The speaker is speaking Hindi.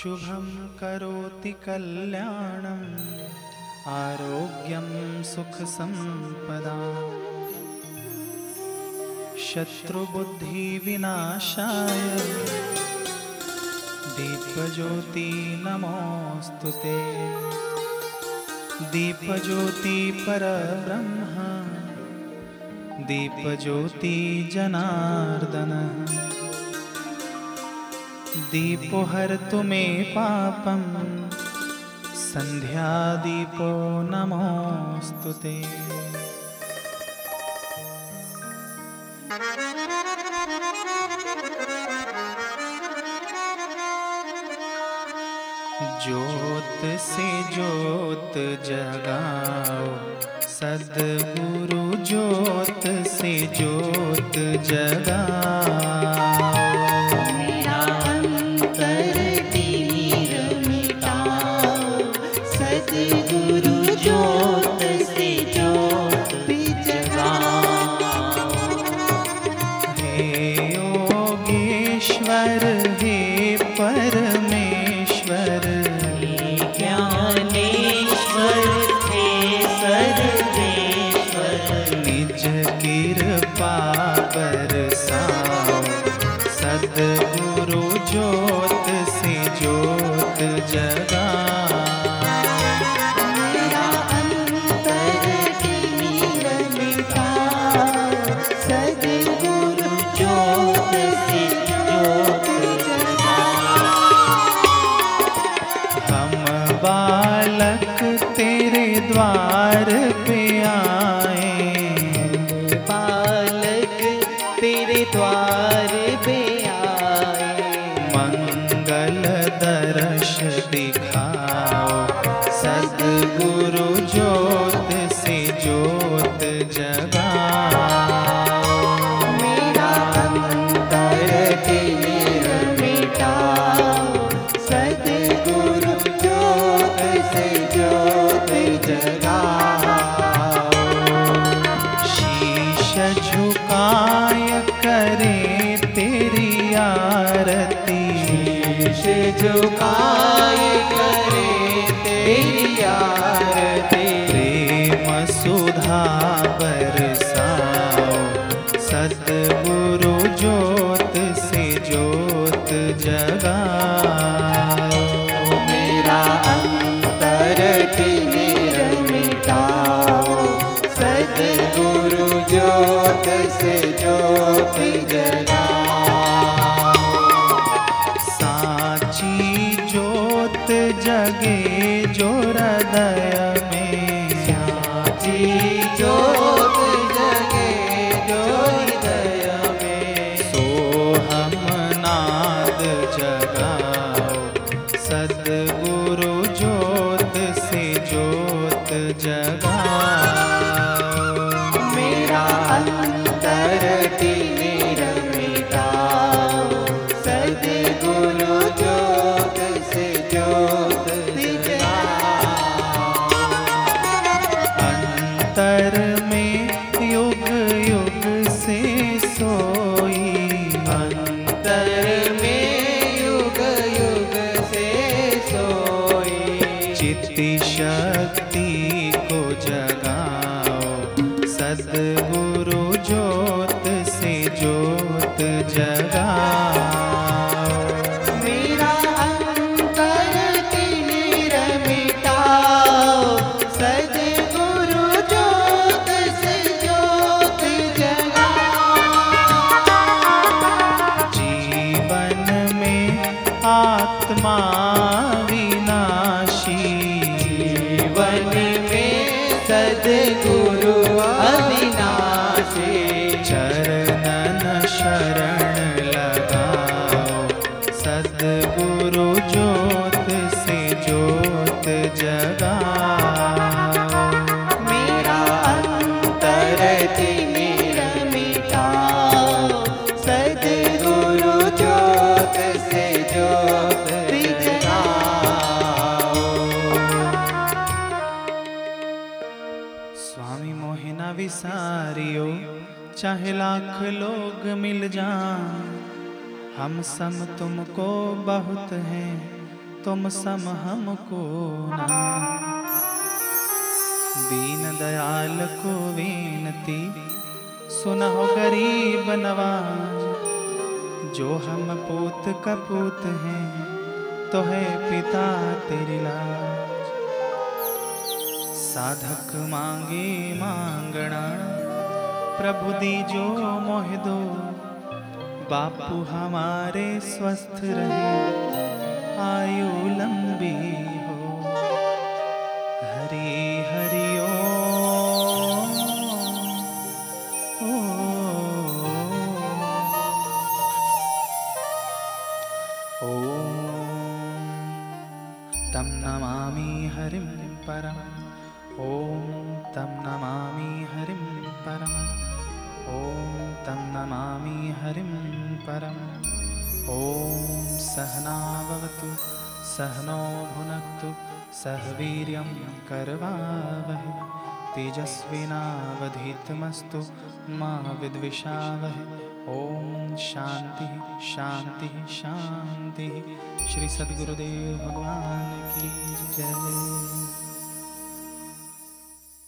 शुभम करोति सुख संपदा शत्रुबुद्धि विनाश दीपज्योति नमोऽस्तु ते। दीपज्योतिपरब्रह्म दीपज्योतिजनार्दनः दीपो हर तुमे पापम। संध्या दीपो नमोस्तुते ज्योत से ज्योत जगाओ। सदगुरु ज्योत से ज्योत जगाओ। Bye. झुकाय करे तेरी आरती। शीश झुकाय करे शक्ति। सारियो, चाहे लाख लोग मिल जाएँ। हम सम तुमको बहुत हैं, तुम सम हमको ना। दीन दयाल को विनती सुनो गरीब नवाज़। जो हम पूत कपूत हैं तो है पिता तेरी लाज। साधक मांगे माँ मांगना प्रभु दीजो मोह दो। बापू हमारे स्वस्थ रहे। आयु लंबी हो। हरि हरि ओ। तं नमामि हरिं परम्। ॐ तं नमामि हरिं परम्। ॐ तं नमामि हरिं परम्। ॐ सहनावतु सहनो भुनक्तु सह वीर्यं करवावहै। तेजस्विनावधीतमस्तु मा विद्विषावहै। ॐ शान्तिः शान्तिः शान्तिः। श्री सद्गुरुदेव भगवान की जय